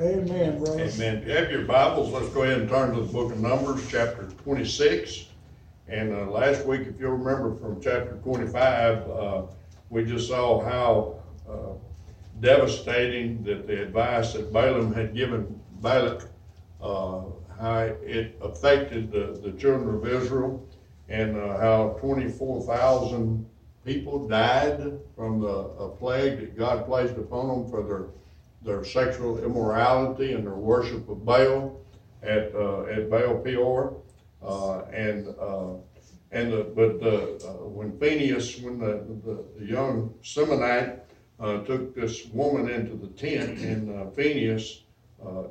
Amen, brother. Amen. If you have your Bibles, let's go ahead and turn to the book of Numbers, chapter twenty-six. And, uh, last week, if you'll remember from chapter twenty-five, uh, we just saw how, uh, devastating that the advice that Balaam had given Balak, uh, how it affected the, the children of Israel and, uh, how twenty-four thousand people died from the, a plague that God placed upon them for their their sexual immorality and their worship of Baal at uh, at Baal Peor, uh, and uh, and the, but the, uh, when Phineas, when the, the, the young Simeonite uh, took this woman into the tent, and uh, Phineas,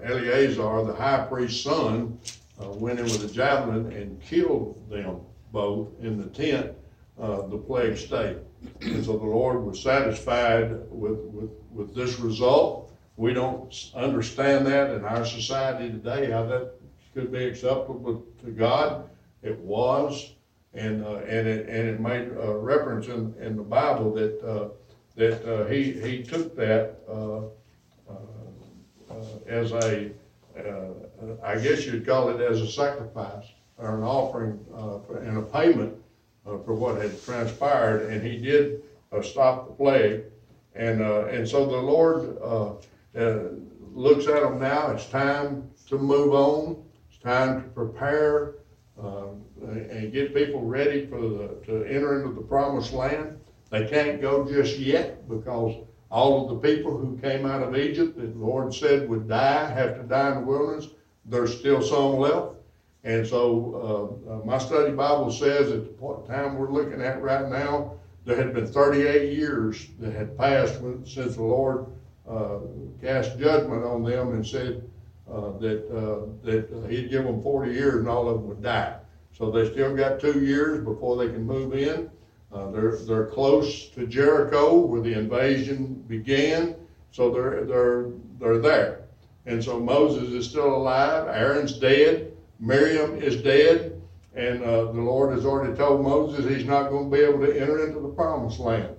Eleazar, the high priest's son, went in with a javelin and killed them both in the tent. the plague stayed, and so the Lord was satisfied with with with this result we don't understand that in our society today, how that could be acceptable to God. It was, and uh, and it and it made a reference in, in the Bible that uh, that uh, he he took that uh, uh, uh, as a I guess you'd call it as a sacrifice or an offering and a payment for what had transpired, and he did stop the plague, and and so the Lord uh, looks at them now, it's time to move on. It's time to prepare uh, and get people ready for the, to enter into the promised land. They can't go just yet because all of the people who came out of Egypt that the Lord said would die, have to die in the wilderness, there's still some left. And so uh, uh, my study Bible says at the point time we're looking at right now, there had been 38 years that had passed since the Lord cast judgment on them and said uh, that uh, that he'd give them 40 years and all of them would die. So they still got two years before they can move in. they're they're close to Jericho where the invasion began, so they're they're they're there. And so Moses is still alive. Aaron's dead. Miriam is dead. And uh, the Lord has already told Moses he's not going to be able to enter into the promised land.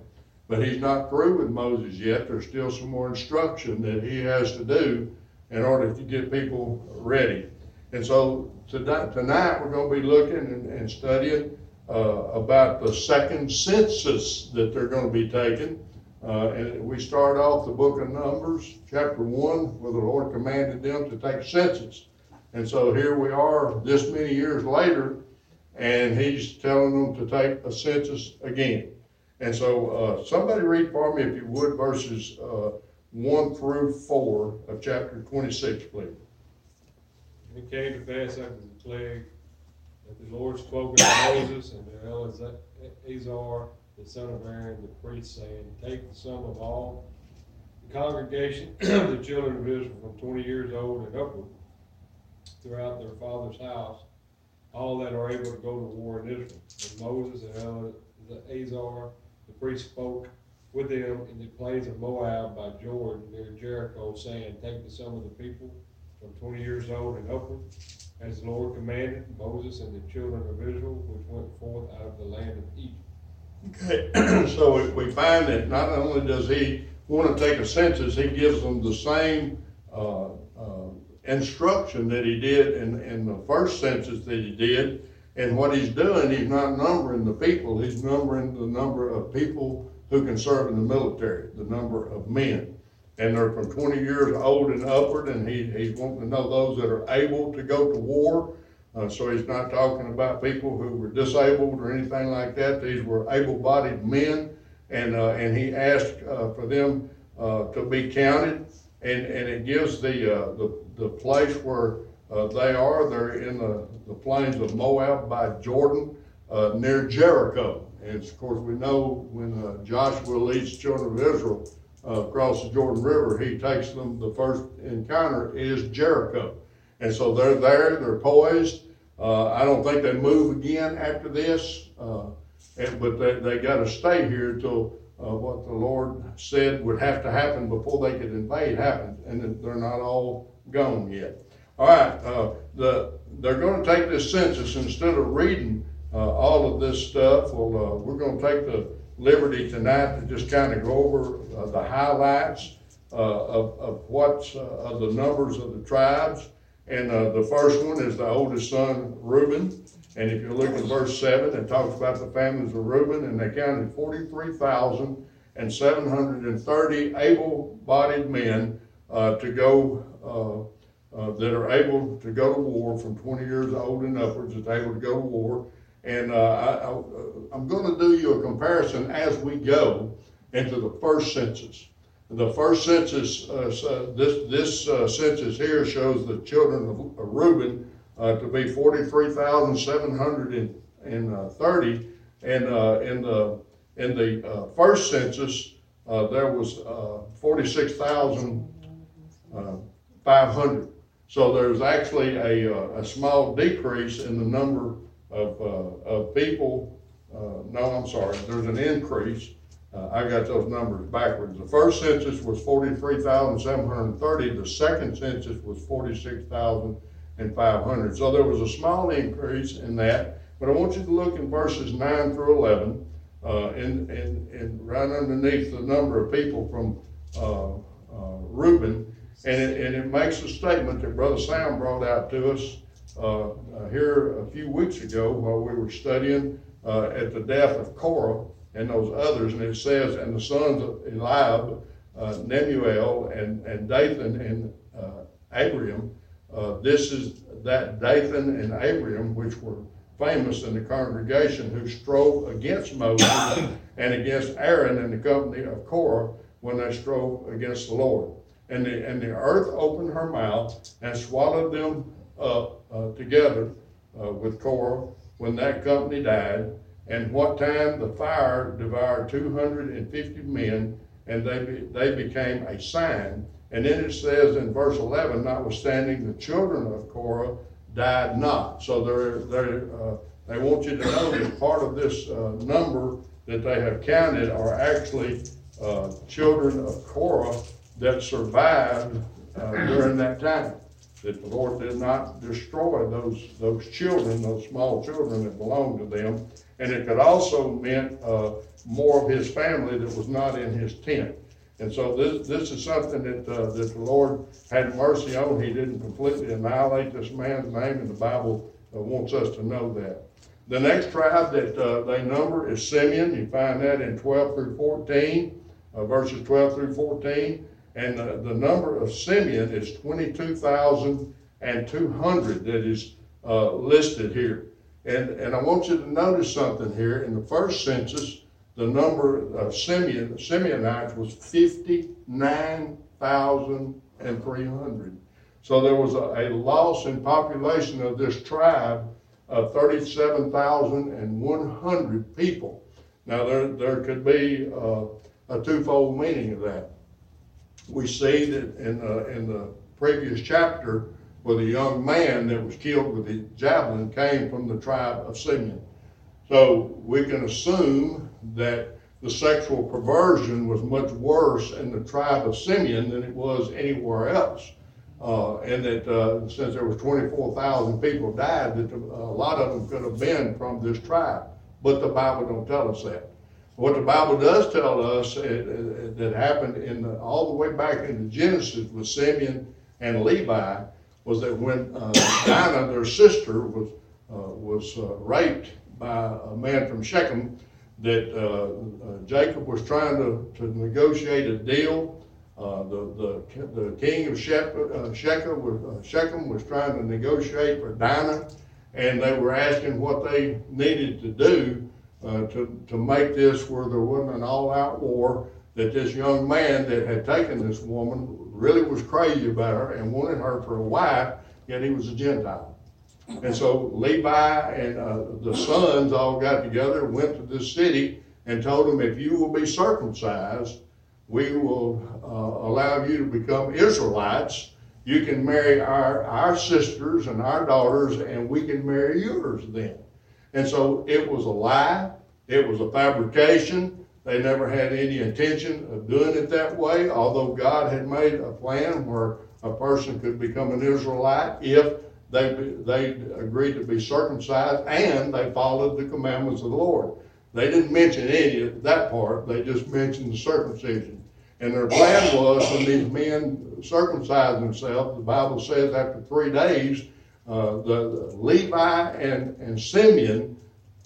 But he's not through with Moses yet. There's still some more instruction that he has to do in order to get people ready. And so tonight, we're going to be looking and, and studying uh, about the second census that they're going to be taking. Uh, and we start off the book of Numbers, chapter 1, where the Lord commanded them to take census. And so here we are this many years later, and he's telling them to take a census again. And so, uh, somebody read for me, if you would, verses uh, 1 through 4 of chapter 26, please. And it came to pass after the plague that the Lord spoke unto Moses and to Eleazar, the son of Aaron, the priest, saying, Take the sum of all the congregation of the children of Israel from twenty years old and upward throughout their father's house, all that are able to go to war in Israel. And Moses and Eleazar the priest spoke with them in the plains of Moab by Jordan near Jericho, saying, Take the sum of the people from twenty years old and upward, as the Lord commanded Moses and the children of Israel, which went forth out of the land of Egypt. Okay, so we find that not only does he want to take a census, he gives them the same uh, uh, instruction that he did in, in the first census that he did and what he's doing, he's not numbering the people, he's numbering the number of people who can serve in the military, the number of men. And they're from 20 years old and upward, and he, he's wanting to know those that are able to go to war. Uh, so he's not talking about people who were disabled or anything like that. These were able-bodied men, and uh, and he asked uh, for them uh, to be counted, and and it gives the uh, the the place where uh, they are. They're in the, the plains of Moab by Jordan, uh, near Jericho. And of course, we know when uh, Joshua leads children of Israel uh, across the Jordan River, he takes them, the first encounter is Jericho. And so they're there, they're poised. Uh, I don't think they move again after this, uh, and, but they, they got to stay here until what the Lord said would have to happen before they could invade happened. And they're not all gone yet. All right, uh, the, they're going to take this census instead of reading uh, all of this stuff. Well, uh, we're going to take the liberty tonight to just kind of go over uh, the highlights uh, of, of what's, uh, of the numbers of the tribes. And, the first one is the oldest son, Reuben. And if you look at verse seven, it talks about the families of Reuben, and they counted forty-three thousand and seven hundred and thirty able-bodied men, to go, uh, that are able to go to war from 20 years old and upwards that's able to go to war. And uh, I, am uh, going to do you a comparison as we go into the first census. The first census, uh, uh this, this uh, census here shows the children of Reuben to be 43,730. And in the, in the first census, there was 46,500. So there's actually a, uh, a small decrease in the number of, uh, of people. Uh, no, I'm sorry, there's an increase. I got those numbers backwards. The first census was forty-three thousand seven hundred and thirty, the second census was forty-six thousand and five hundred. So there was a small increase in that, but I want you to look in verses nine through eleven, uh, and, and, and right underneath the number of people from, uh, uh, Reuben, and it, and it makes a statement that Brother Sam brought out to us, uh, uh, here a few weeks ago while we were studying, uh, at the death of Korah and those others, and it says, and the sons of Eliab, uh, Nemuel and, and Dathan and, uh, Abiram, uh, this is that Dathan and Abiram, which were famous in the congregation, who strove against Moses and against Aaron and the company of Korah when they strove against the Lord. And the, and the earth opened her mouth and swallowed them up uh, together uh, with Korah when that company died. And what time the fire devoured two hundred and fifty men, and they, be- they became a sign. And then it says in verse eleven, notwithstanding the children of Korah died not. So they're, they're, uh, they want you to know that part of this, uh, number that they have counted are actually, uh, children of Korah that survived, uh, during that time. That the Lord did not destroy those, those children, those small children that belonged to them. And it could also meant, uh, more of his family that was not in his tent. And so this, this is something that, uh, that the Lord had mercy on. He didn't completely annihilate this man's name, and the Bible uh, wants us to know that. The next tribe that, uh, they number is Simeon. You find that in twelve through fourteen, uh, verses twelve through fourteen. And the, the number of Simeon is twenty-two thousand and two hundred that is, uh, listed here. And, and I want you to notice something here. In the first census, the number of Simeon, Simeonites was fifty-nine thousand and three hundred. So there was a, a loss in population of this tribe of thirty-seven thousand and one hundred people. Now, there, there could be, uh, a twofold meaning of that. We see that in, uh, in the previous chapter, where the young man that was killed with the javelin came from the tribe of Simeon. So we can assume that the sexual perversion was much worse in the tribe of Simeon than it was anywhere else. Uh, and that, uh, since there was twenty-four thousand people died, that the- a lot of them could have been from this tribe. But the Bible don't tell us that. What the Bible does tell us, uh, uh, that happened in, the- all the way back into Genesis with Simeon and Levi, was that when, uh, Dinah, their sister, was, uh, was uh, raped by a man from Shechem, that, uh, Jacob was trying to, to negotiate a deal. The, the, the king of Shechem, Shechem was trying to negotiate for Dinah, and they were asking what they needed to do, uh, to, to make this where there wasn't an all-out war, that this young man that had taken this woman really was crazy about her and wanted her for a wife, yet he was a Gentile. And so Levi and uh, the sons all got together, went to this city, and told them, if you will be circumcised, we will uh, allow you to become Israelites. You can marry our, our sisters and our daughters, and we can marry yours then. And so it was a lie, it was a fabrication. They never had any intention of doing it that way, although God had made a plan where a person could become an Israelite if they, they agreed to be circumcised and they followed the commandments of the Lord. They didn't mention any of that part, they just mentioned the circumcision. And their plan was when these men circumcised themselves, the Bible says after three days, uh, the, the Levi and, and Simeon,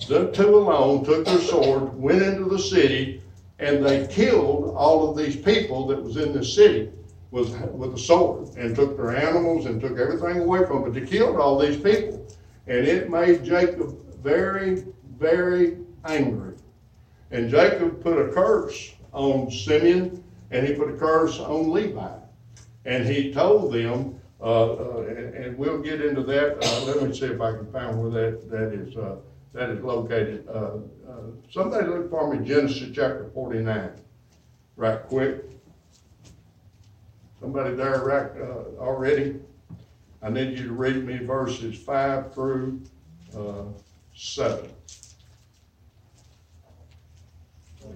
the two alone, took their sword, went into the city, and they killed all of these people that was in the city with, with a sword, and took their animals and took everything away from them. But they killed all these people. And it made Jacob very, very angry. And Jacob put a curse on Simeon, and he put a curse on Levi. And he told them, uh, uh, and, we'll get into that. Uh, let me see if I can find where that, that is that is located. somebody look for me Genesis chapter 49, right quick. Somebody there right already? I need you to read me verses 5 through 7.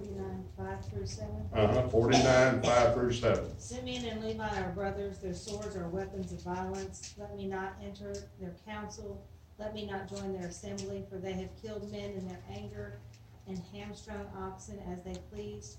Forty-nine, five through seven. Uh-huh, forty-nine, five through seven. Simeon and Levi are brothers, their swords are weapons of violence. Let me not enter their council, let me not join their assembly, for they have killed men in their anger and hamstrung oxen as they pleased.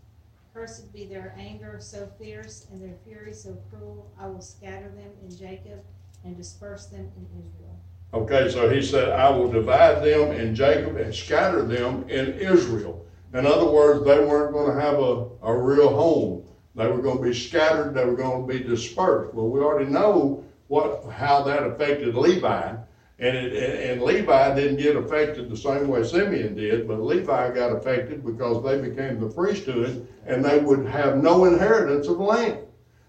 Cursed be their anger so fierce and their fury so cruel. I will scatter them in Jacob and disperse them in Israel. Okay, so he said, I will divide them in Jacob and scatter them in Israel. In other words, they weren't gonna have a, a real home. They were gonna be scattered, they were gonna be dispersed. Well, we already know what, how that affected Levi. And it, and Levi didn't get affected the same way Simeon did, but Levi got affected because they became the priesthood and they would have no inheritance of land.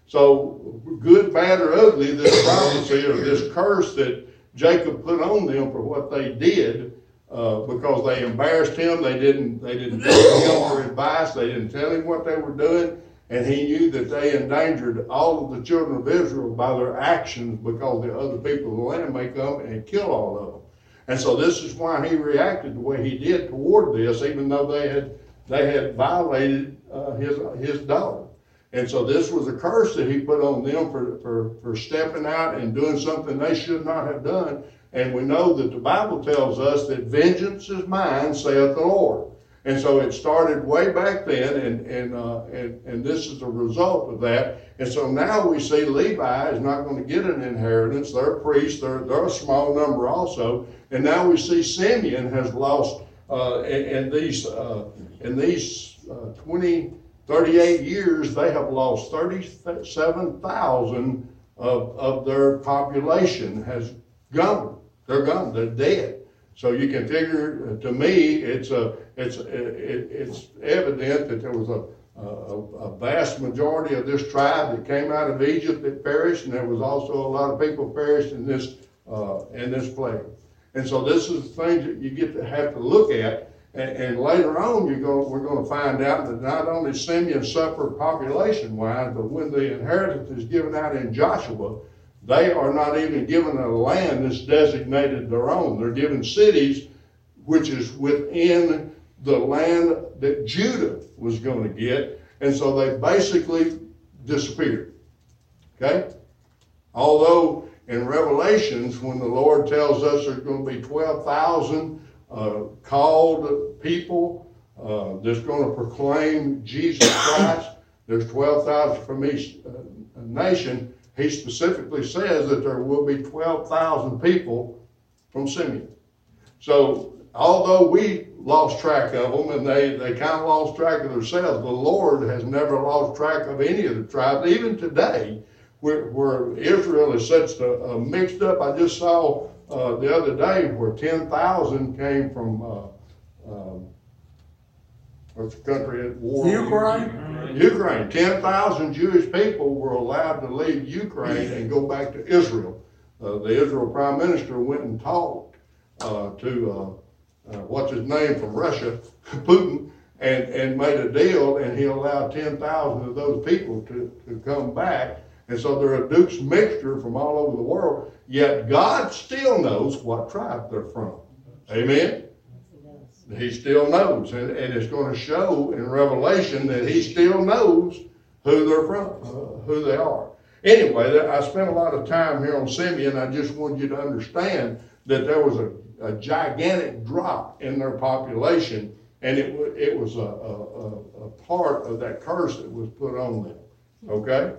So, good, bad, or ugly, this prophecy or this curse that Jacob put on them for what they did, uh, because they embarrassed him, they didn't, they didn't take him for advice, they didn't tell him what they were doing, and he knew that they endangered all of the children of Israel by their actions because the other people of the land may come and kill all of them. And so this is why he reacted the way he did toward this, even though they had, they had violated, uh, his, his daughter. And so this was a curse that he put on them for, for, for stepping out and doing something they should not have done. And we know that the Bible tells us that vengeance is mine, saith the Lord. And so it started way back then, and, and, uh, and, and this is the result of that. And so now we see Levi is not going to get an inheritance. They're priests, they're, they're a small number also. And now we see Simeon has lost, uh, in, in these, uh, in these uh, 20, 38 years, they have lost 37,000 of, of their population has gone. They're gone, they're dead. So you can figure, uh, to me, it's a, it's, it, it's evident that there was a, a, a vast majority of this tribe that came out of Egypt that perished, and there was also a lot of people perished in this, uh, in this plague. And so this is the things that you get to have to look at, and, and later on, you're we're going to find out that not only Simeon suffered population-wise, but when the inheritance is given out in Joshua, they are not even given a land that's designated their own. They're given cities which is within the land that Judah was going to get. And so they basically disappeared. Okay? Although in Revelations, when the Lord tells us there's going to be 12,000 uh, called people uh, that's going to proclaim Jesus Christ, there's 12,000 from each uh, nation he specifically says that there will be 12,000 people from Simeon. So, although we lost track of them and they, they kind of lost track of themselves, the Lord has never lost track of any of the tribes, even today, where, where Israel is such a, a, mixed up. I just saw uh, the other day where 10,000 came from. Uh, um, what's the country at war? Ukraine? Ukraine. 10,000 Jewish people were allowed to leave Ukraine and go back to Israel. Uh, the Israel prime minister went and talked uh, to, uh, uh what's his name from Russia, Putin, and, and made a deal, and he allowed 10,000 of those people to, to come back. And so they're a Duke's mixture from all over the world, yet God still knows what tribe they're from. Amen? He still knows, and, and it's going to show in Revelation that he still knows who they're from, uh, who they are. Anyway, I spent a lot of time here on Simeon. I just wanted you to understand that there was a, a gigantic drop in their population, and it, it was a, a, a part of that curse that was put on them. okay?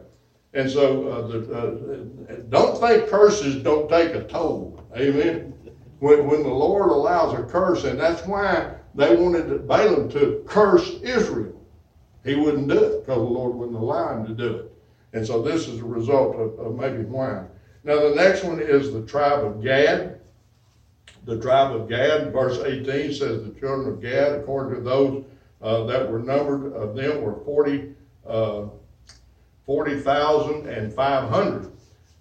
And so, uh, the, uh, don't think curses don't take a toll, amen? When, when the Lord allows a curse, and that's why they wanted Balaam to curse Israel. He wouldn't do it, because the Lord wouldn't allow him to do it. And so this is a result of, of maybe why. Now, the next one is the tribe of Gad. The tribe of Gad, verse 18 says the children of Gad, according to those uh, that were numbered of them, were 40, uh, 40,500.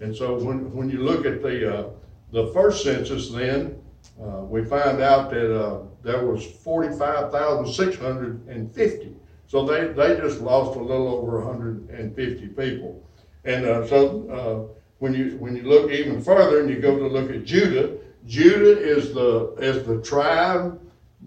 And so when, when you look at the, uh, the first census, then uh, we find out that uh, there was 45,650. So they, they just lost a little over 150 people. And uh, so uh, when you when you look even further and you go to look at Judah, Judah is the is the tribe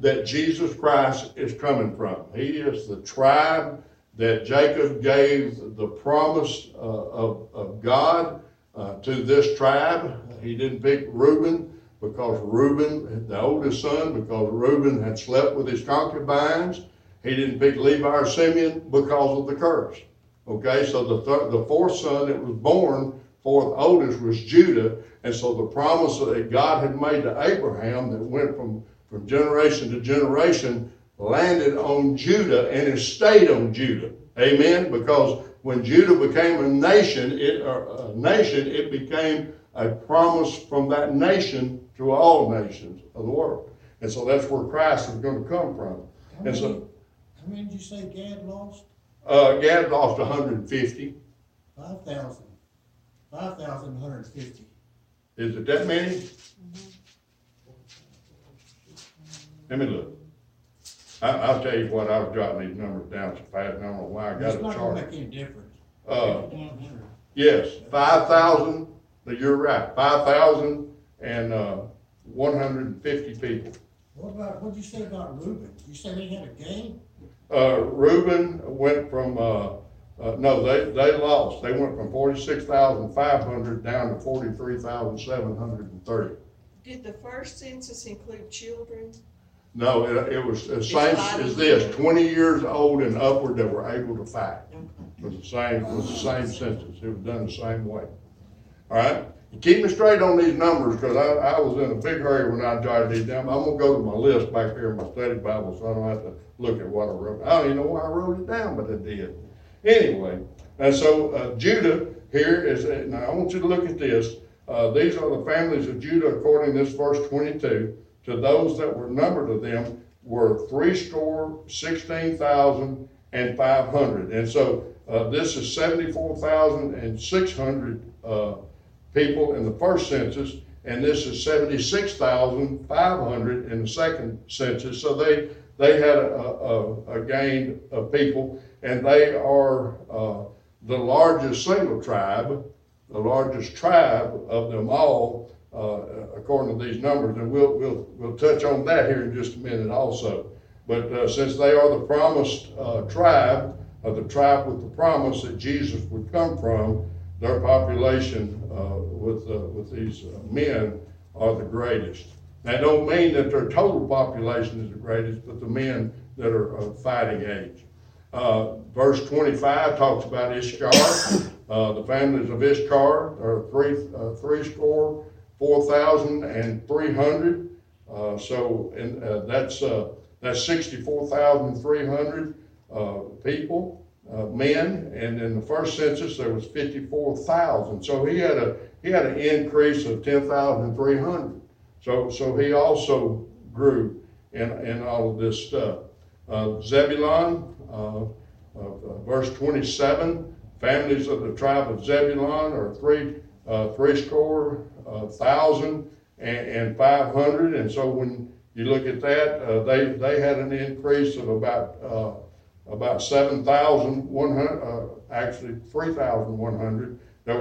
that Jesus Christ is coming from. He is the tribe that Jacob gave the promise uh, of, of God uh, to this tribe. He didn't pick Reuben because Reuben, the oldest son, because Reuben had slept with his concubines. He didn't pick Levi or Simeon because of the curse. Okay, so the, th- the fourth son that was born, fourth oldest, was Judah. And so the promise that God had made to Abraham that went from, from generation to generation landed on Judah and it stayed on Judah. Amen? Because when Judah became a nation, it, a nation, it became a promise from that nation to all nations of the world. And so that's where Christ is going to come from. How and many, so, how many did you say Gad lost? Uh, Gad lost 150. 5,000. 5,150. Is it that many? Mm-hmm. Let me look. I, will tell you what, I was jotting these numbers down so fast, I don't know why I got it's a chart. It's not going to make any difference. Uh, yes, 5,000. You're right, 5,150 uh, people. What about, what did you say about Reuben? You said he had a game? Uh, Reuben went from, uh, uh, no, they, they lost. They went from 46,500 down to 43,730. Did the first census include children? No, it, it was the same as this, 20 years old and upward that were able to fight. Okay. It was the same, it was the same census. It was done the same way. All right, keep me straight on these numbers, because I, I was in a big hurry when I jotted these down. I'm gonna go to my list back here in my study Bible, so I don't have to look at what I wrote. I don't even know why I wrote it down, but I did. Anyway, and so, uh, Judah here is, now I want you to look at this. Uh, these are the families of Judah according to this verse twenty-two. To those that were numbered of them were three score, sixteen thousand, and five hundred. And so, uh, this is seventy-four thousand and six hundred, uh, people in the first census, and this is seventy-six thousand five hundred in the second census. So they, they had a, a, a gain of people, and they are, uh, the largest single tribe, the largest tribe of them all, uh, according to these numbers, and we'll, we'll, we'll touch on that here in just a minute also. But, uh, since they are the promised, uh, tribe, of the tribe with the promise that Jesus would come from, their population, uh, with, uh, with these uh, men are the greatest. That don't mean that their total population is the greatest, but the men that are of fighting age. Uh, verse twenty-five talks about Issachar, uh, the families of Issachar are three, uh, three score, four thousand and three hundred. Uh, so, uh, that's, uh, that's sixty-four thousand three hundred, uh, people, uh, men, and in the first census, there was fifty-four thousand. So he had a, he had an increase of ten thousand three hundred. So, so he also grew in, in all of this stuff. Uh, Zebulon, uh, uh, verse twenty-seven, families of the tribe of Zebulon are three, uh, three score, uh, thousand and, and five hundred. And so when you look at that, they, they had an increase of about, about seven thousand one hundred, uh, actually three thousand one hundred. There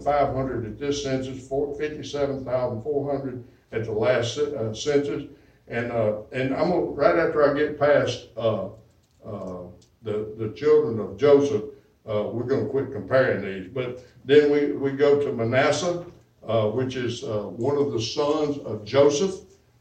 five hundred at this census, four, fifty-seven thousand four hundred at the last, uh, census. And, uh, and I'm gonna, right after I get past, uh, uh, the, the children of Joseph, uh, we're gonna quit comparing these. But then we, we go to Manasseh, which is, one of the sons of Joseph,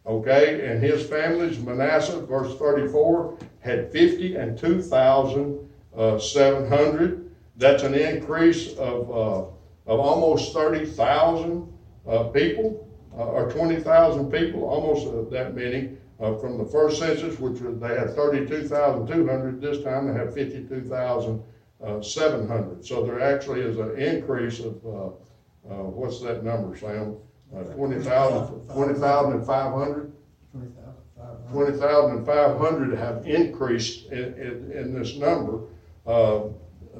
okay? And his families, Manasseh, verse thirty-four, had fifty and two thousand, uh, seven hundred. That's an increase of, uh, of almost thirty thousand, uh, people, uh, or twenty thousand people, almost uh, that many, uh, from the first census, which was, they had thirty-two thousand two hundred, this time they have fifty-two thousand, uh, seven hundred. So there actually is an increase of, what's that number, Sam? Uh, twenty thousand, twenty thousand and five hundred? Twenty thousand five hundred. twenty thousand and five hundred have increased in, in, in this number. Uh,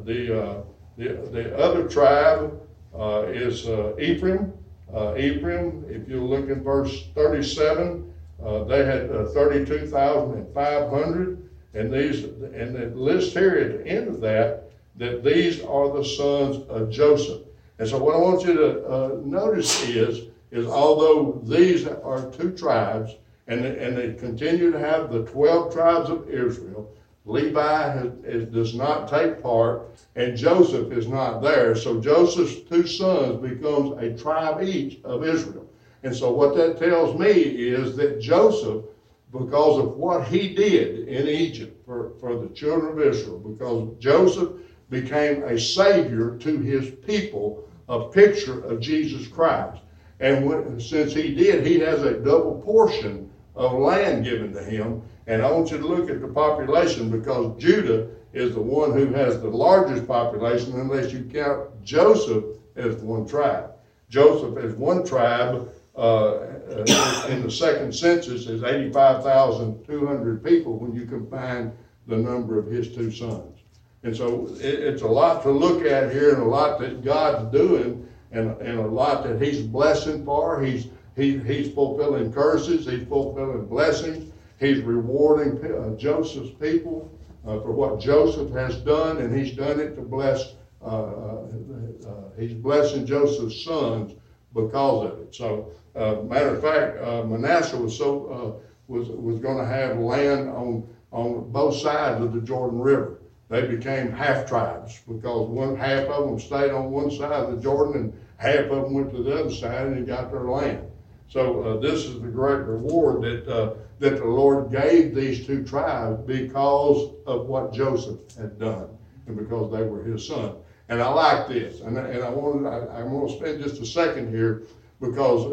the, uh, the, the other tribe, uh, is, uh, Ephraim. Uh, Ephraim, if you look in verse thirty-seven, uh, they had uh, thirty-two thousand and five hundred. And these, and it lists here at the end of that, that these are the sons of Joseph. And so what I want you to, uh, notice is, is although these are two tribes, and, and they continue to have the twelve tribes of Israel. Levi has, is, does not take part, and Joseph is not there. So Joseph's two sons becomes a tribe each of Israel. And so what that tells me is that Joseph, because of what he did in Egypt for, for the children of Israel, because Joseph became a savior to his people, a picture of Jesus Christ. And when, since he did, he has a double portion of land given to him. And I want you to look at the population because Judah is the one who has the largest population unless you count Joseph as one tribe. Joseph as one tribe uh, uh, in the second census is 85,200 people when you combine the number of his two sons. And so it, it's a lot to look at here and a lot that God's doing and, and a lot that he's blessing for. He's, he, he's fulfilling curses, he's fulfilling blessings, he's rewarding uh, Joseph's people uh, for what Joseph has done, and he's done it to bless, uh, uh, uh, he's blessing Joseph's sons because of it. So, uh, matter of fact, Manasseh was so, was, was gonna have land on, on both sides of the Jordan River. They became half tribes because one, half of them stayed on one side of the Jordan and half of them went to the other side and got their land. So, uh, this is the great reward that, uh, that the Lord gave these two tribes because of what Joseph had done and because they were his son. And I like this, and, I- and I want, I, I'm gonna spend just a second here because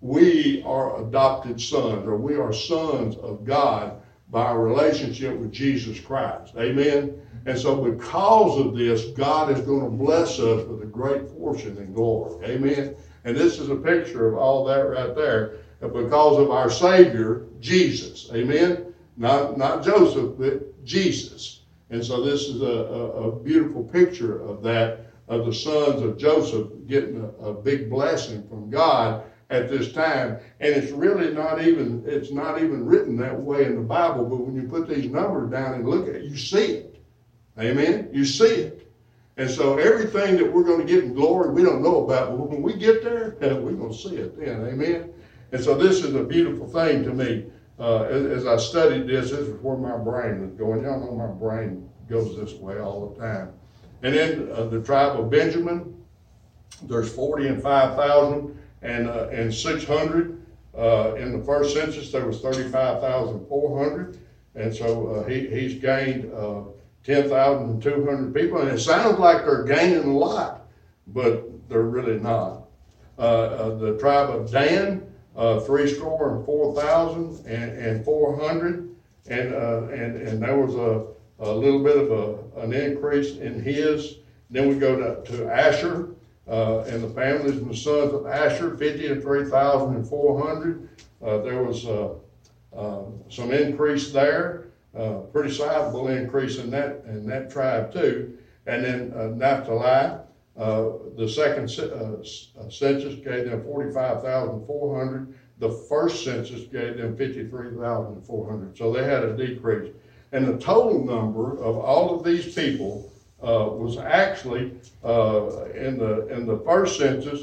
we are adopted sons, or we are sons of God by our relationship with Jesus Christ. Amen? And so because of this, God is gonna bless us with a great portion and glory. Amen? And this is a picture of all that right there, uh, because of our Savior, Jesus. Amen? Not, not Joseph, but Jesus. And so this is a, a, a beautiful picture of that, of the sons of Joseph getting a, a big blessing from God at this time. And it's really not even, it's not even written that way in the Bible, but when you put these numbers down and look at it, you see it. Amen? You see it. And so everything that we're going to get in glory, we don't know about, but when we get there, we're going to see it then. Amen? And so this is a beautiful thing to me. Uh, as, I studied this, this is where my brain was going. Y'all know my brain goes this way all the time. And then uh, the tribe of Benjamin, there's 40 and 5,000 and, uh, and 600. Uh, in the first census, there was 35,400. And so uh, he, he's gained uh, 10,200 people. And it sounds like they're gaining a lot, but they're really not. Uh, uh, the tribe of Dan, three score and four thousand and, and four hundred. And, and, and there was a, a little bit of a, an increase in his. Then we go to, to Asher, uh, and the families and the sons of Asher, fifty and three thousand and four hundred. Uh, there was, uh, um, some increase there, uh, pretty sizable increase in that, in that tribe too. And then, uh, Naphtali, uh, the second census gave them forty-five thousand four hundred. The first census gave them fifty-three thousand four hundred, so they had a decrease. And the total number of all of these people, uh, was actually, uh, in the, in the first census,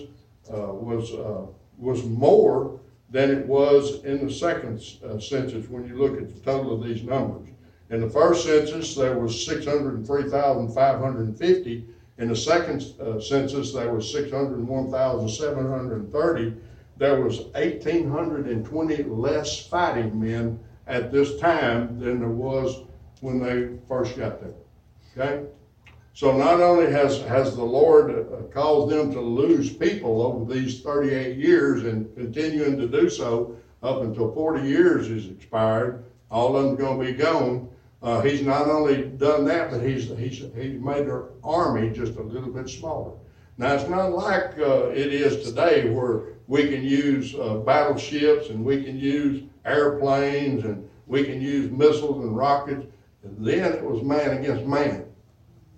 uh, was, uh, was more than it was in the second, uh, census when you look at the total of these numbers. In the first census, there was six hundred and three thousand five hundred and fifty. In the second uh, census, there was six hundred and one thousand seven hundred and thirty. There was eighteen hundred and twenty less fighting men at this time than there was when they first got there. Okay? So not only has, has the Lord uh, caused them to lose people over these thirty-eight years and continuing to do so up until forty years is expired, all of them's gonna be gone. Uh, he's not only done that, but he's, he's, he's made their army just a little bit smaller. Now, it's not like, uh, it is today where we can use, uh, battleships and we can use airplanes and we can use missiles and rockets. Then it was man against man,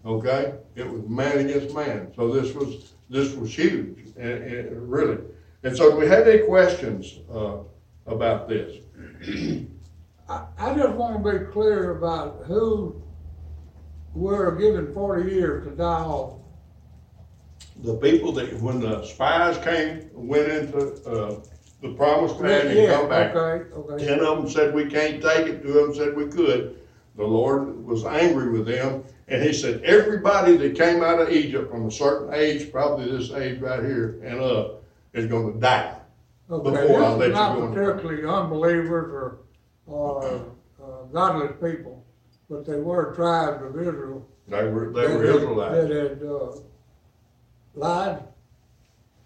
okay? It was man against man. So this was, this was huge, and, and really. And so do we have any questions, uh, about this? I, I just wanna be clear about who we're given forty years to die off. The people that, when the spies came, went into, uh, the promised land and Yeah, come back. Okay, okay. Ten of them said we can't take it, two of them said we could. The Lord was angry with them, and he said, everybody that came out of Egypt from a certain age, probably this age right here and up, is gonna die. Okay, before I let is you not go particularly unbelievers or, or, uh, godless people, but they were tribes of Israel. They were, they were Israelites. That had, uh, lied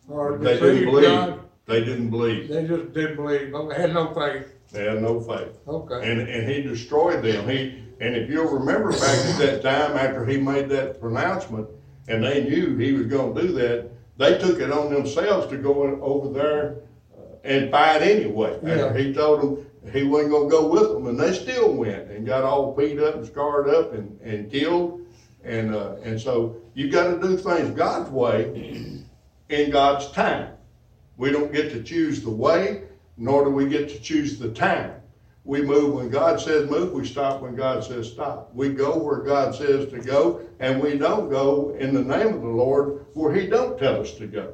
or They didn't believe, God. they didn't believe, They just didn't believe, they had no faith. They had no faith. Okay, And, and he destroyed them. He, and if you'll remember back at that time after he made that pronouncement, and they knew he was gonna do that, they took it on themselves to go in over there uh, and fight anyway. Yeah. He told them he wasn't gonna go with them, and they still went and got all beat up and scarred up and, and killed. And, uh, and so you gotta do things God's way in God's time. We don't get to choose the way, nor do we get to choose the time. We move when God says move, we stop when God says stop. We go where God says to go, and we don't go in the name of the Lord where He don't tell us to go.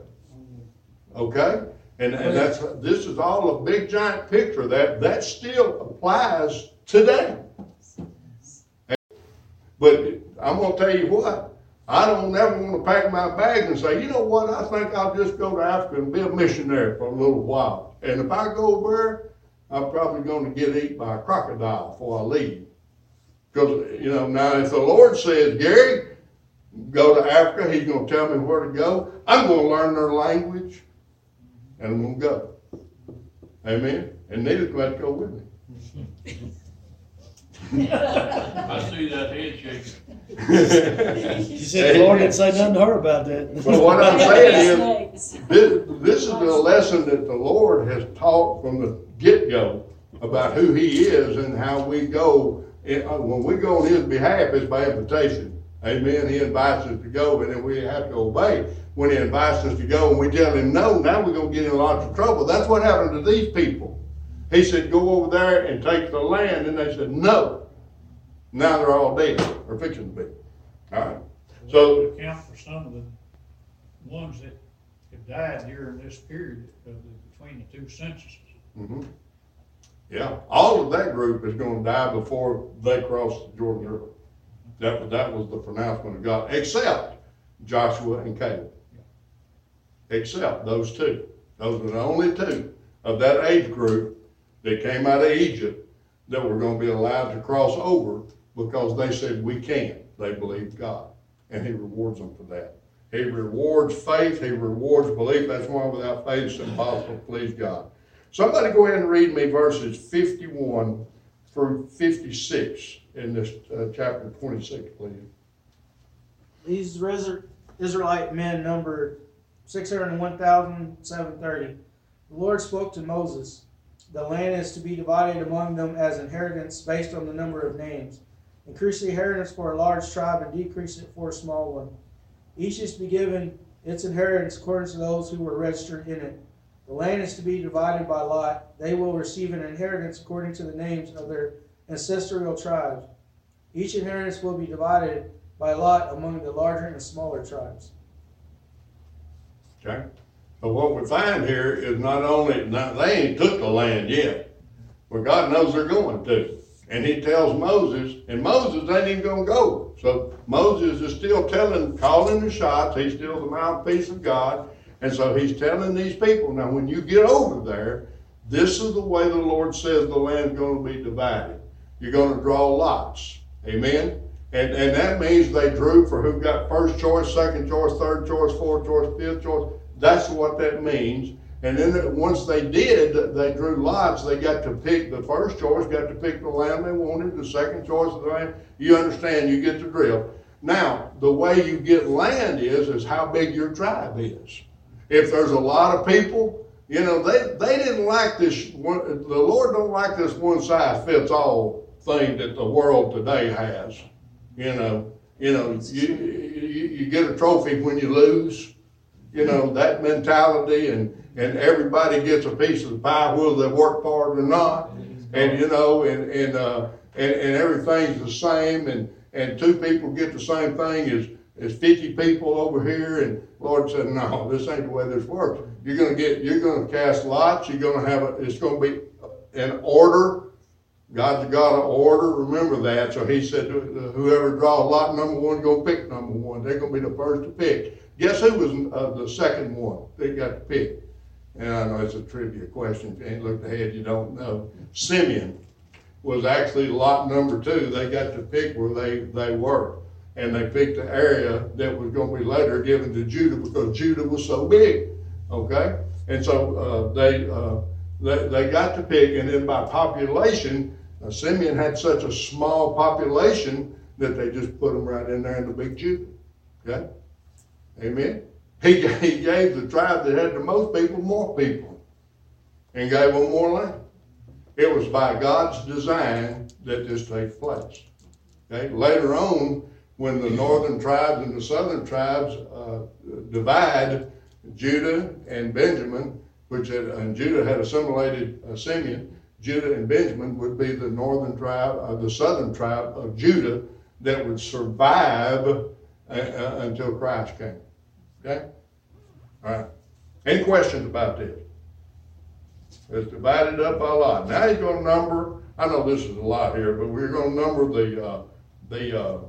Okay? And, and that's, this is all a big giant picture of that, that still applies today. But I'm gonna tell you what, I don't ever wanna pack my bags and say, you know what, I think I'll just go to Africa and be a missionary for a little while. And if I go over there, I'm probably gonna get eaten by a crocodile before I leave. Cause, you know, now if the Lord says, Gary, go to Africa, he's gonna tell me where to go, I'm gonna learn their language, and I'm gonna go. Amen? And neither can go with me. I see that head shaking. She said the Lord didn't say nothing to her about that. Well, what I'm saying is, this, this is the lesson that the Lord has taught from the get-go about who he is and how we go. Eh, uh, When we go on his behalf, it's by invitation. Amen. He invites us to go and then we have to obey. When he invites us to go and we tell him no, now we're gonna get in lots of trouble. That's what happened to these people. He said, go over there and take the land, and they said, no. Now they're all dead, or fixing to be. All right. So, Account for some of the ones that have died during this period of the, between the two censuses. Mhm. Yeah, all of that group is gonna die before they cross the Jordan River. That, that was the pronouncement of God, except Joshua and Caleb. Except those two. Those are the only two of that age group that came out of Egypt that were gonna be allowed to cross over because they said, we can. They believed God, and He rewards them for that. He rewards faith, He rewards belief. That's why without faith it's impossible to please God. Somebody go ahead and read me verses fifty-one through fifty-six in this, uh, chapter twenty-six, please. These Israelite men numbered six hundred and one thousand seven thirty. The Lord spoke to Moses. The land is to be divided among them as inheritance based on the number of names. Increase the inheritance for a large tribe and decrease it for a small one. Each is to be given its inheritance according to those who were registered in it. The land is to be divided by lot. They will receive an inheritance according to the names of their ancestral tribes. Each inheritance will be divided by lot among the larger and smaller tribes. Okay? But what we find here is not only, not, they ain't took the land yet, but God knows they're going to. And he tells Moses, and Moses ain't even gonna go. So Moses is still telling, calling the shots, he's still the mouthpiece of God. And so he's telling these people, now when you get over there, this is the way the Lord says the land's gonna be divided. You're gonna draw lots. Amen? And, and that means they drew for who got first choice, second choice, third choice, fourth choice, fifth choice. That's what that means. And then once they did, they drew lots, they got to pick the first choice, got to pick the land they wanted, the second choice of the land. You understand, you get the drill. Now, the way you get land is, is how big your tribe is. If there's a lot of people, you know, they, they didn't like this, one, the Lord don't like this one size fits all thing that the world today has. You know, you know, you, you, you get a trophy when you lose, you know, that mentality and, and everybody gets a piece of the pie, whether they work for it or not. And, you know, and, and, uh, and, and everything's the same and, and two people get the same thing as, as fifty people over here and Lord said, no, this ain't the way this works. You're gonna get, you're gonna cast lots, you're gonna have, a it's gonna be an order. God's got an order, remember that, so he said, whoever draws lot number one, gonna pick number one, they're gonna be the first to pick. Guess who was, uh, the second one they got to pick? And I know it's a trivia question, if you ain't looked ahead, you don't know. Simeon was actually lot number two, they got to pick where they, they were. And they picked the area that was gonna be later given to Judah because Judah was so big, okay? And so, uh, they, uh, they, they got to pick, and then by population, uh, Simeon had such a small population that they just put them right in there in the big Judah, okay? Amen? He, he gave the tribe that had the most people more people and gave them more land. It was by God's design that this takes place. Okay, later on, when the northern tribes and the southern tribes uh, divide, Judah and Benjamin, which had, and Judah had assimilated uh, Simeon, Judah and Benjamin would be the northern tribe, uh, the southern tribe of Judah that would survive until Christ came. Okay? All right. Any questions about this? It's divided up by lot. Now he's gonna number, I know this is a lot here, but we're gonna number the, uh, the, uh,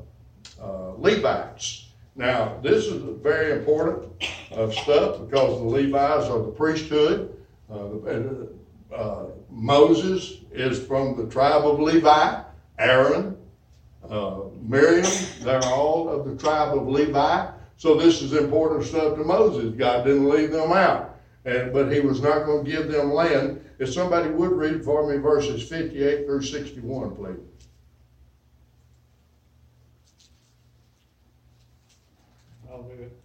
uh, Levites. Now, this is very important, uh, stuff because the Levites are the priesthood. Uh, uh, Moses is from the tribe of Levi, Aaron, uh, Miriam, they're all of the tribe of Levi. So this is important stuff to Moses. God didn't leave them out. And, but he was not gonna give them land. If somebody would read for me verses fifty-eight through sixty-one, please. I'll do it.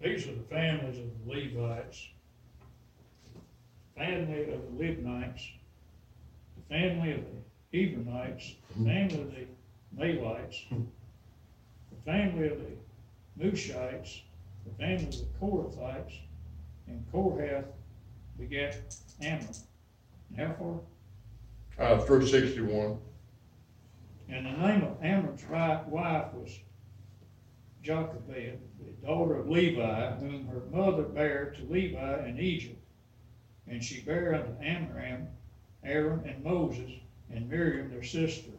These are the families of the Levites. Family of the Libnites, the family of the Hebronites, the family of the Mahlites, the family of the Mushites, the family of the Korathites, and Kohath begat Amram. How far? Uh, through sixty-one. And the name of Amram's wife was Jochebed, the daughter of Levi, whom her mother bare to Levi in Egypt. And she bare unto Amram, Aaron, and Moses, and Miriam their sister.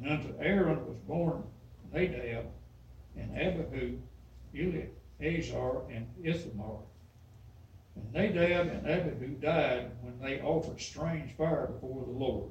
And unto Aaron was born Nadab, and Abihu, Eleazar, and Ithamar. And Nadab and Abihu died when they offered strange fire before the Lord.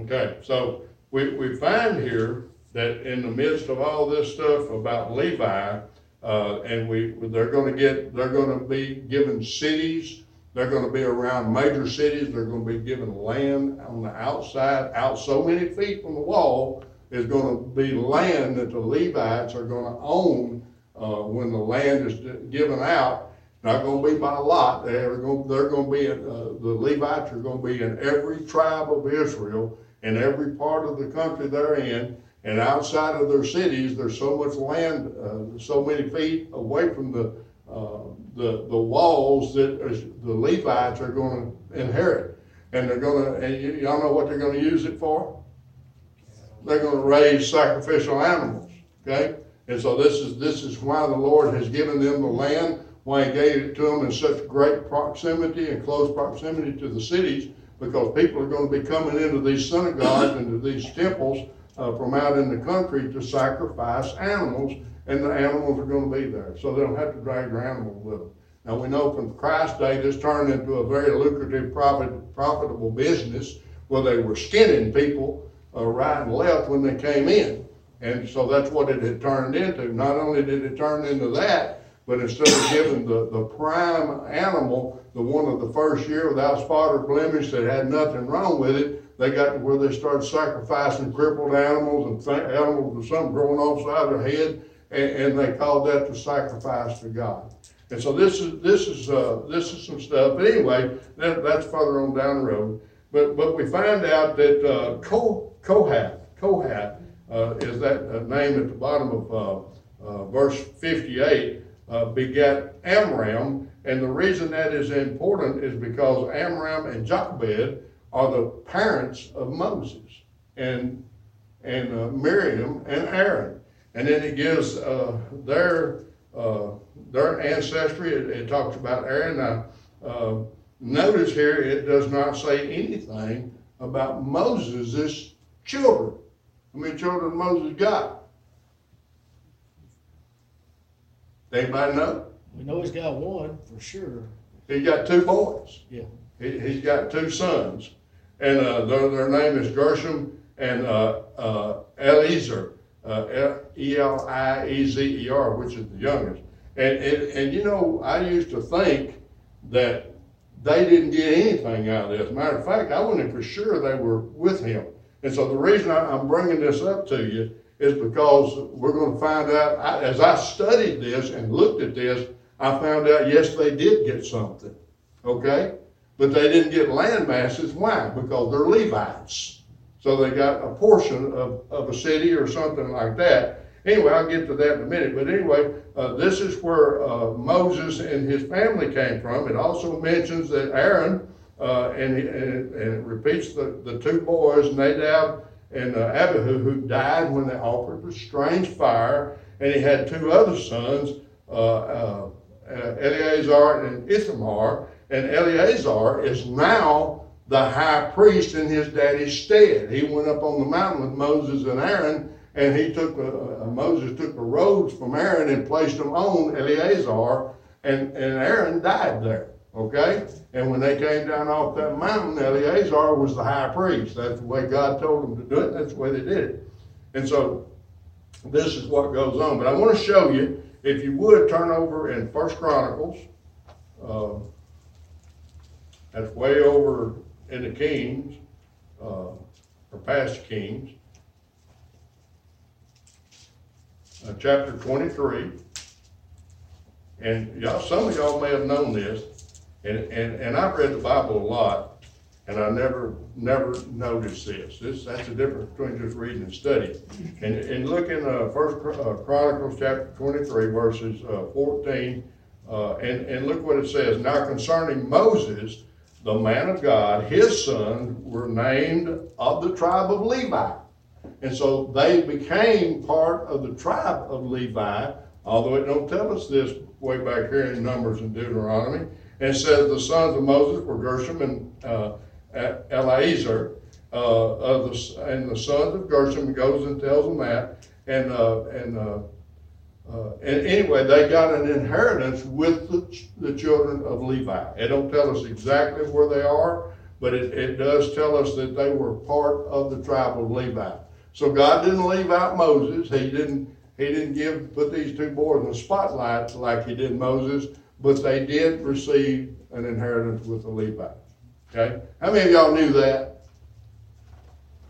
Okay, so we, we find here that in the midst of all this stuff about Levi, uh, and we, they're gonna get, they're gonna be given cities, they're gonna be around major cities, they're gonna be given land on the outside, out so many feet from the wall, is gonna be land that the Levites are gonna own, uh, when the land is given out. Not gonna be by lot, they're gonna, they're gonna be, in, uh, the Levites are gonna be in every tribe of Israel, in every part of the country they're in, and outside of their cities, there's so much land, uh, so many feet away from the, uh, the, the walls that the Levites are gonna inherit. And they're gonna, and y- y'all know what they're gonna use it for? They're gonna raise sacrificial animals, okay? And so this is, this is why the Lord has given them the land, why he gave it to them in such great proximity and close proximity to the cities, because people are gonna be coming into these synagogues, into these temples, uh, from out in the country to sacrifice animals, and the animals are gonna be there, so they don't have to drag their animals with them. Now, we know from Christ's day, this turned into a very lucrative, profit, profitable business, where they were skinning people, uh, right and left when they came in. And so that's what it had turned into. Not only did it turn into that, but instead of giving the, the prime animal, the one of the first year without spot or blemish that had nothing wrong with it, they got to where they started sacrificing crippled animals and th- animals with something growing off the side of their head, and, and they called that the sacrifice to God. And so this is this is uh, this is some stuff. But anyway, that, that's further on down the road. But but we find out that uh, Ko- Kohath Kohath uh, is that uh, name at the bottom of uh, uh, verse 58 uh, begat Amram, and the reason that is important is because Amram and Jochebed are the parents of Moses and and Miriam and Aaron, and then it gives uh, their uh, their ancestry. It, it talks about Aaron. Now, uh, notice here it does not say anything about Moses' children. How many children Moses got? Anybody know? We know he's got one for sure. He's got two boys. Yeah. He, he's got two sons, and uh, their, their name is Gershom and uh, uh, Eliezer, uh, E L I E Z E R, which is the youngest. And, and and you know, I used to think that they didn't get anything out of this. Matter of fact, I wasn't for sure they were with him. And so the reason I, I'm bringing this up to you is because we're going to find out. I, as I studied this and looked at this, I found out yes, they did get something. Okay, but they didn't get land masses. Why? Because they're Levites. So they got a portion of, of a city or something like that. Anyway, I'll get to that in a minute. But anyway, uh, this is where uh, Moses and his family came from. It also mentions that Aaron, uh, and, and, and it repeats the, the two boys, Nadab and uh, Abihu, who died when they offered the strange fire. And he had two other sons, uh, uh, Eleazar and Ithamar. And Eleazar is now the high priest in his daddy's stead. He went up on the mountain with Moses and Aaron, and he took uh, Moses took the robes from Aaron and placed them on Eleazar, and, and Aaron died there. Okay? And when they came down off that mountain, Eleazar was the high priest. That's the way God told them to do it. That's the way they did it. And so this is what goes on. But I want to show you, if you would, turn over in First Chronicles. Uh, that's way over in the Kings, uh, or past Kings. Uh, chapter twenty-three. And y'all, some of y'all may have known this, and, and, and I've read the Bible a lot, and I never, never noticed this. This, that's the difference between just reading and studying. And, and look in, uh, First uh, Chronicles chapter twenty-three, verses, uh, fourteen, uh, and, and look what it says. Now concerning Moses, the man of God, his sons were named of the tribe of Levi. And so they became part of the tribe of Levi, although it don't tell us this way back here in Numbers and Deuteronomy. And says the sons of Moses were Gershom and uh, uh, of the, and the sons of Gershom goes and tells them that. And, uh, and, uh, and anyway, they got an inheritance with the, ch- the children of Levi. It don't tell us exactly where they are, but it, it does tell us that they were part of the tribe of Levi. So God didn't leave out Moses. He didn't, he didn't give, put these two boys in the spotlight like he did Moses, but they did receive an inheritance with the Levites. Okay? How many of y'all knew that?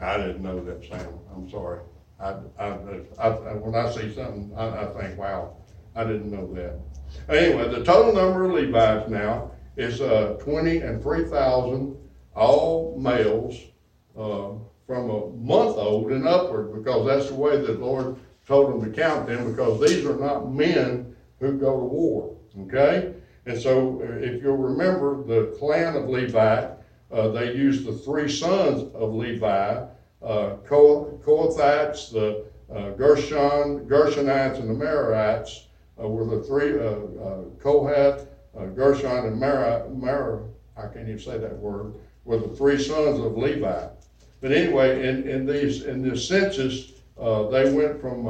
I didn't know that, Sam. I'm sorry. I, I, I, when I see something, I, I think, wow, I didn't know that. Anyway, the total number of Levites now is, uh, twenty and three thousand, all males, uh, from a month old and upward, because that's the way the Lord told them to count them, because these are not men who go to war, okay? And so, uh, if you'll remember, the clan of Levi, uh, they used the three sons of Levi, uh, Ko- Kohathites, the uh, Gershon, Gershonites, and the Merarites uh, were the three, uh, uh, Kohath, uh, Gershon, and Mer, Mer, I can't even say that word, were the three sons of Levi. But anyway, in, in these, in this census, they went from,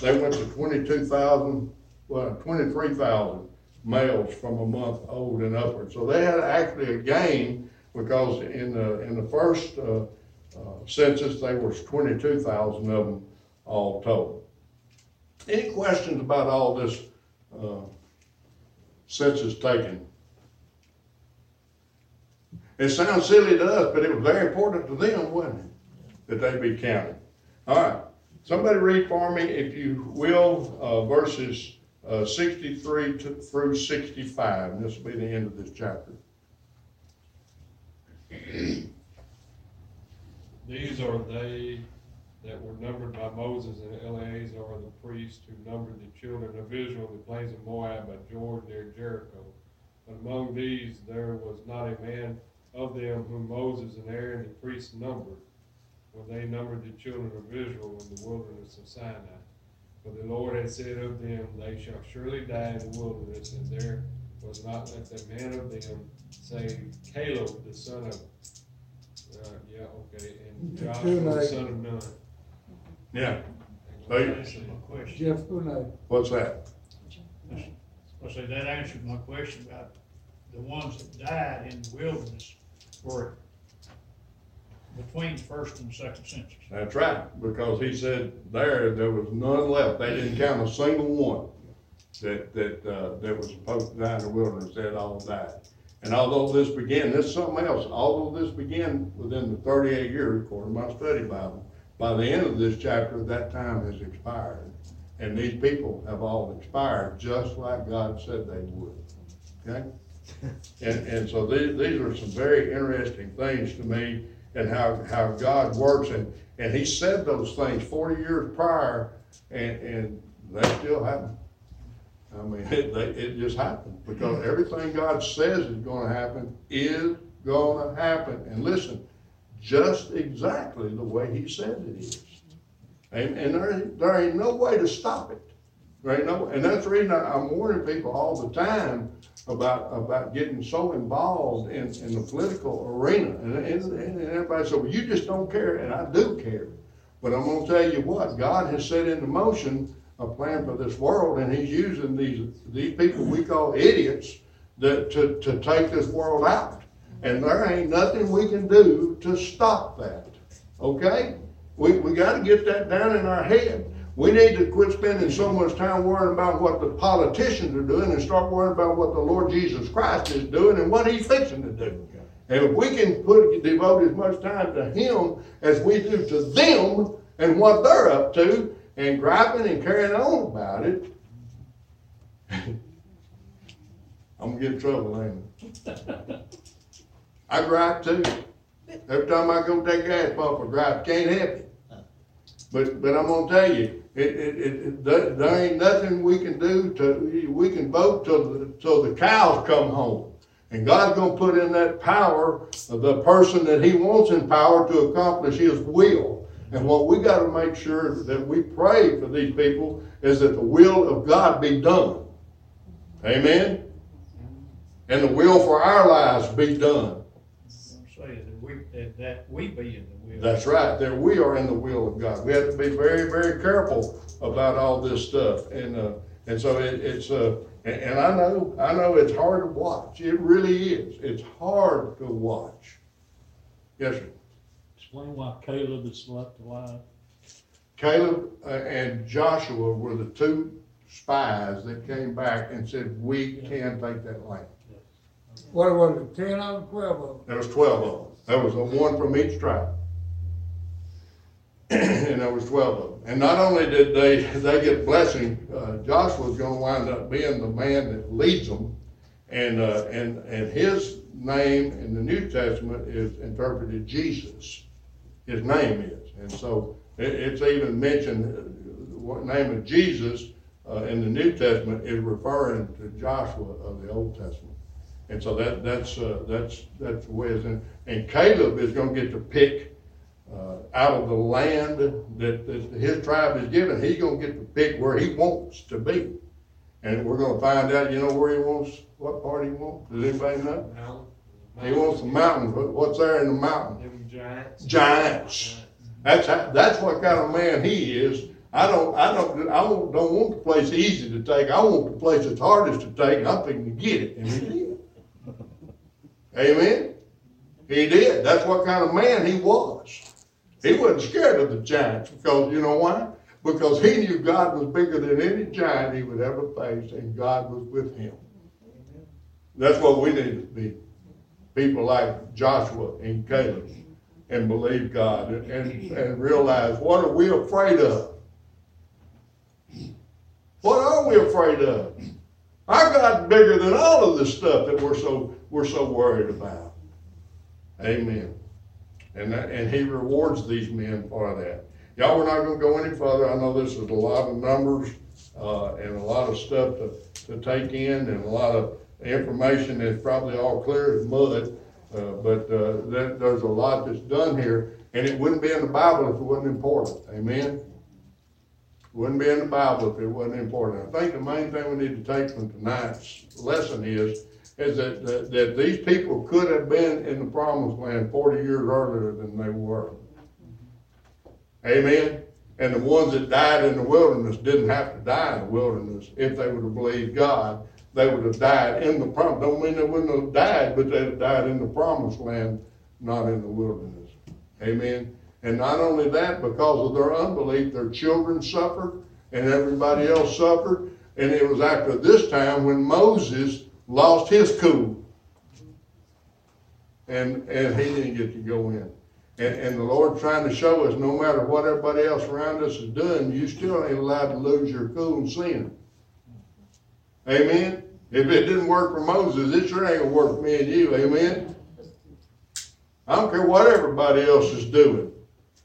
they went to twenty-two thousand, well, twenty-three thousand males from a month old and upward. So they had actually a gain because in the, in the first, uh, uh, census, there was twenty-two thousand of them all told. Any questions about all this, uh, census taking? It sounds silly to us, but it was very important to them, wasn't it? That they be counted. All right, somebody read for me, if you will, uh, verses, uh, sixty-three to, through sixty-five, and this will be the end of this chapter. These are they that were numbered by Moses and Eleazar the priest, who numbered the children of Israel in the plains of Moab by Jordan near Jericho. But among these there was not a man of them whom Moses and Aaron the priests numbered, when they numbered the children of Israel in the wilderness of Sinai. For the Lord had said of them, They shall surely die in the wilderness, and there was not left a man of them, save Caleb the son of yeah, okay, and Two Joshua the son of Nun. Yeah, That Hey. answered my question. Jeff Bonet. what's that? I say, that answered my question about the ones that died in the wilderness were between the first and second census. That's right, because he said there, there was none left, they didn't count a single one that, that, uh, that was supposed to die in the wilderness, they had all died. And although this began, this is something else, although this began within the thirty-eight years, according to my study Bible, by the end of this chapter, that time has expired. And these people have all expired, just like God said they would, okay? And, and so these, these are some very interesting things to me, and how, how God works, and, and he said those things forty years prior, and, and they still happen. I mean, it, they, it just happened, because mm-hmm. everything God says is gonna happen is gonna happen, and listen, just exactly the way he said it is. And, and there, ain't- there ain't no way to stop it. There ain't no, and that's the reason I- I'm warning people all the time about, about getting so involved in, in the political arena. And, and, and everybody said, well, you just don't care, and I do care. But I'm gonna tell you what, God has set into motion a plan for this world, and he's using these, these people we call idiots that, to, to take this world out. And there ain't nothing we can do to stop that, okay? We, we gotta get that down in our head. We need to quit spending so much time worrying about what the politicians are doing and start worrying about what the Lord Jesus Christ is doing and what he's fixing to do. And if we can put, devote as much time to him as we do to them and what they're up to, and griping and carrying on about it, I'm gonna get in trouble, ain't I? I gripe too. Every time I go take gas pump, I gripe, can't help it. But, but I'm gonna tell you, it, it, it, it- there, ain't nothing we can do to, we can vote till, the till the cows come home. And God's gonna put in that power, of the person that he wants in power to accomplish his will. And what we gotta make sure that we pray for these people is that the will of God be done. Amen? And the will for our lives be done. I'm saying that we, that, that we be in the will. That's right, that we are in the will of God. We have to be very, very careful about all this stuff. And, uh, and so it, it's, uh, and, and I know, I know it's hard to watch. It really is. It's hard to watch. Yes, sir. Explain why Caleb is left alive. Caleb uh, and Joshua were the two spies that came back and said, we can take that land. What was it, ten of them, twelve of them? There was twelve of them. There was a one from each tribe. And there was twelve of them. And not only did they, they get blessing, uh, Joshua's gonna wind up being the man that leads them. And, uh, and, and his name in the New Testament is interpreted Jesus. His name is. And so it, it's even mentioned, uh, what name of Jesus, uh, in the New Testament is referring to Joshua of the Old Testament. And so that, that's, uh, that's, that's the way it's in. And Caleb is gonna get to pick, uh, out of the land that, his tribe is given, he's gonna get to pick where he wants to be. And we're gonna find out, you know, where he wants, what part he wants, does anybody know? He wants the mountain, What- what's there in the mountain? Giants. Giants. That's, how- that's what kind of man he is. I don't, I don't, I don't don't want the place easy to take, I want the place that's hardest to take, I'm thinking to get it, and he did. Amen? He did, that's what kind of man he was. He wasn't scared of the giants, because you know why? because he knew God was bigger than any giant he would ever face, and God was with him. That's what we need to be. People like Joshua and Caleb, and believe God, and, and, realize, what are we afraid of? What are we afraid of? Our God's bigger than all of this stuff that we're so, we're so worried about. Amen. And that, and he rewards these men for that. Y'all, we're not gonna go any further. I know this is a lot of numbers, uh, and a lot of stuff to, to take in and a lot of information is probably all clear as mud. Uh, but, uh, there, there's a lot that's done here, and it wouldn't be in the Bible if it wasn't important. Amen? Wouldn't be in the Bible if it wasn't important. I think the main thing we need to take from tonight's lesson is, is that, that, that these people could have been in the promised land forty years earlier than they were. Amen? And the ones that died in the wilderness didn't have to die in the wilderness if they would have believed God. They would have died in the prom, don't mean they wouldn't have died, but they'd have died in the promised land, not in the wilderness. Amen? And not only that, because of their unbelief, their children suffered and everybody else suffered. And it was after this time when Moses lost his cool. And, and he didn't get to go in. And, and the Lord's trying to show us, no matter what everybody else around us is doing, you still ain't allowed to lose your cool and sin. Amen? If it didn't work for Moses, it sure ain't gonna work for me and you. Amen? I don't care what everybody else is doing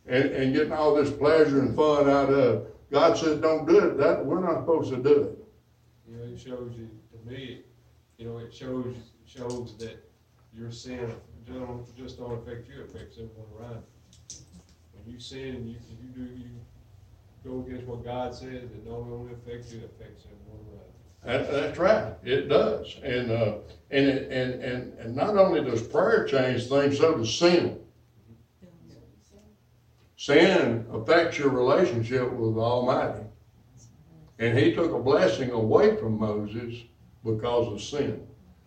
and, and getting all this pleasure and fun out of. God says, don't do it. That, we're not supposed to do it. You know, it shows you, to me, you know, it shows, shows that your sin just don't, just don't affect you, it affects everyone around. When you sin and you, you do, you go against what God says, it don't only affect you, it affects everyone around. That, that's right. It does. And, uh, and, it, and, and, and not only does prayer change things, so does sin. Sin affects your relationship with the Almighty. And he took a blessing away from Moses because of sin.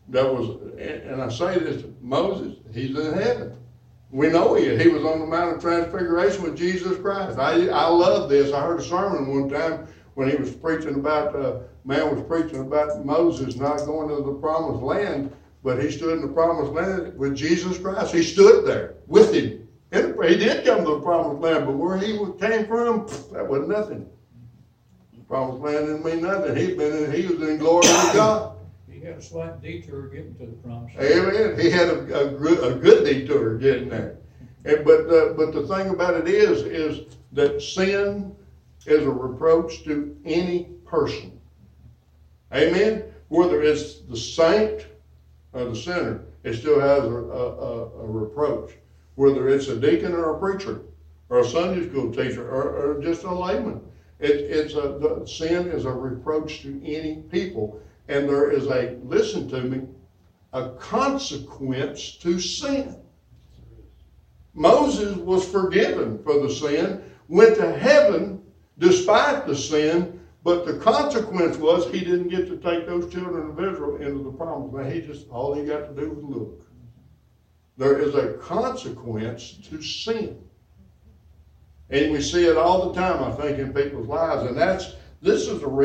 That was, and I say this, Moses, he's in heaven. We know he. He was on the Mount of Transfiguration with Jesus Christ. I, I love this. I heard a sermon one time when he was preaching about, uh, man was preaching about Moses not going to the promised land, but he stood in the promised land with Jesus Christ. He stood there with him. And he did come to the promised land, but where he came from, that was nothing. The promised land didn't mean nothing. He'd been in, he was in glory with God. He had a slight detour getting to the promised. Amen. He had a, a, good- a good detour getting there. And, but, uh, but the thing about it is, is that sin is a reproach to any person. Amen. Whether it's the saint or the sinner, it still has a, a, a, a reproach. Whether it's a deacon or a preacher, or a Sunday school teacher, or, or just a layman. It, it's a, the, sin is a reproach to any people. And there is a, listen to me, a consequence to sin. Moses was forgiven for the sin, went to heaven despite the sin, but the consequence was he didn't get to take those children of Israel into the promised land. He just, all he got to do was look. There is a consequence to sin. And we see it all the time, I think, in people's lives, and that's, this is the reason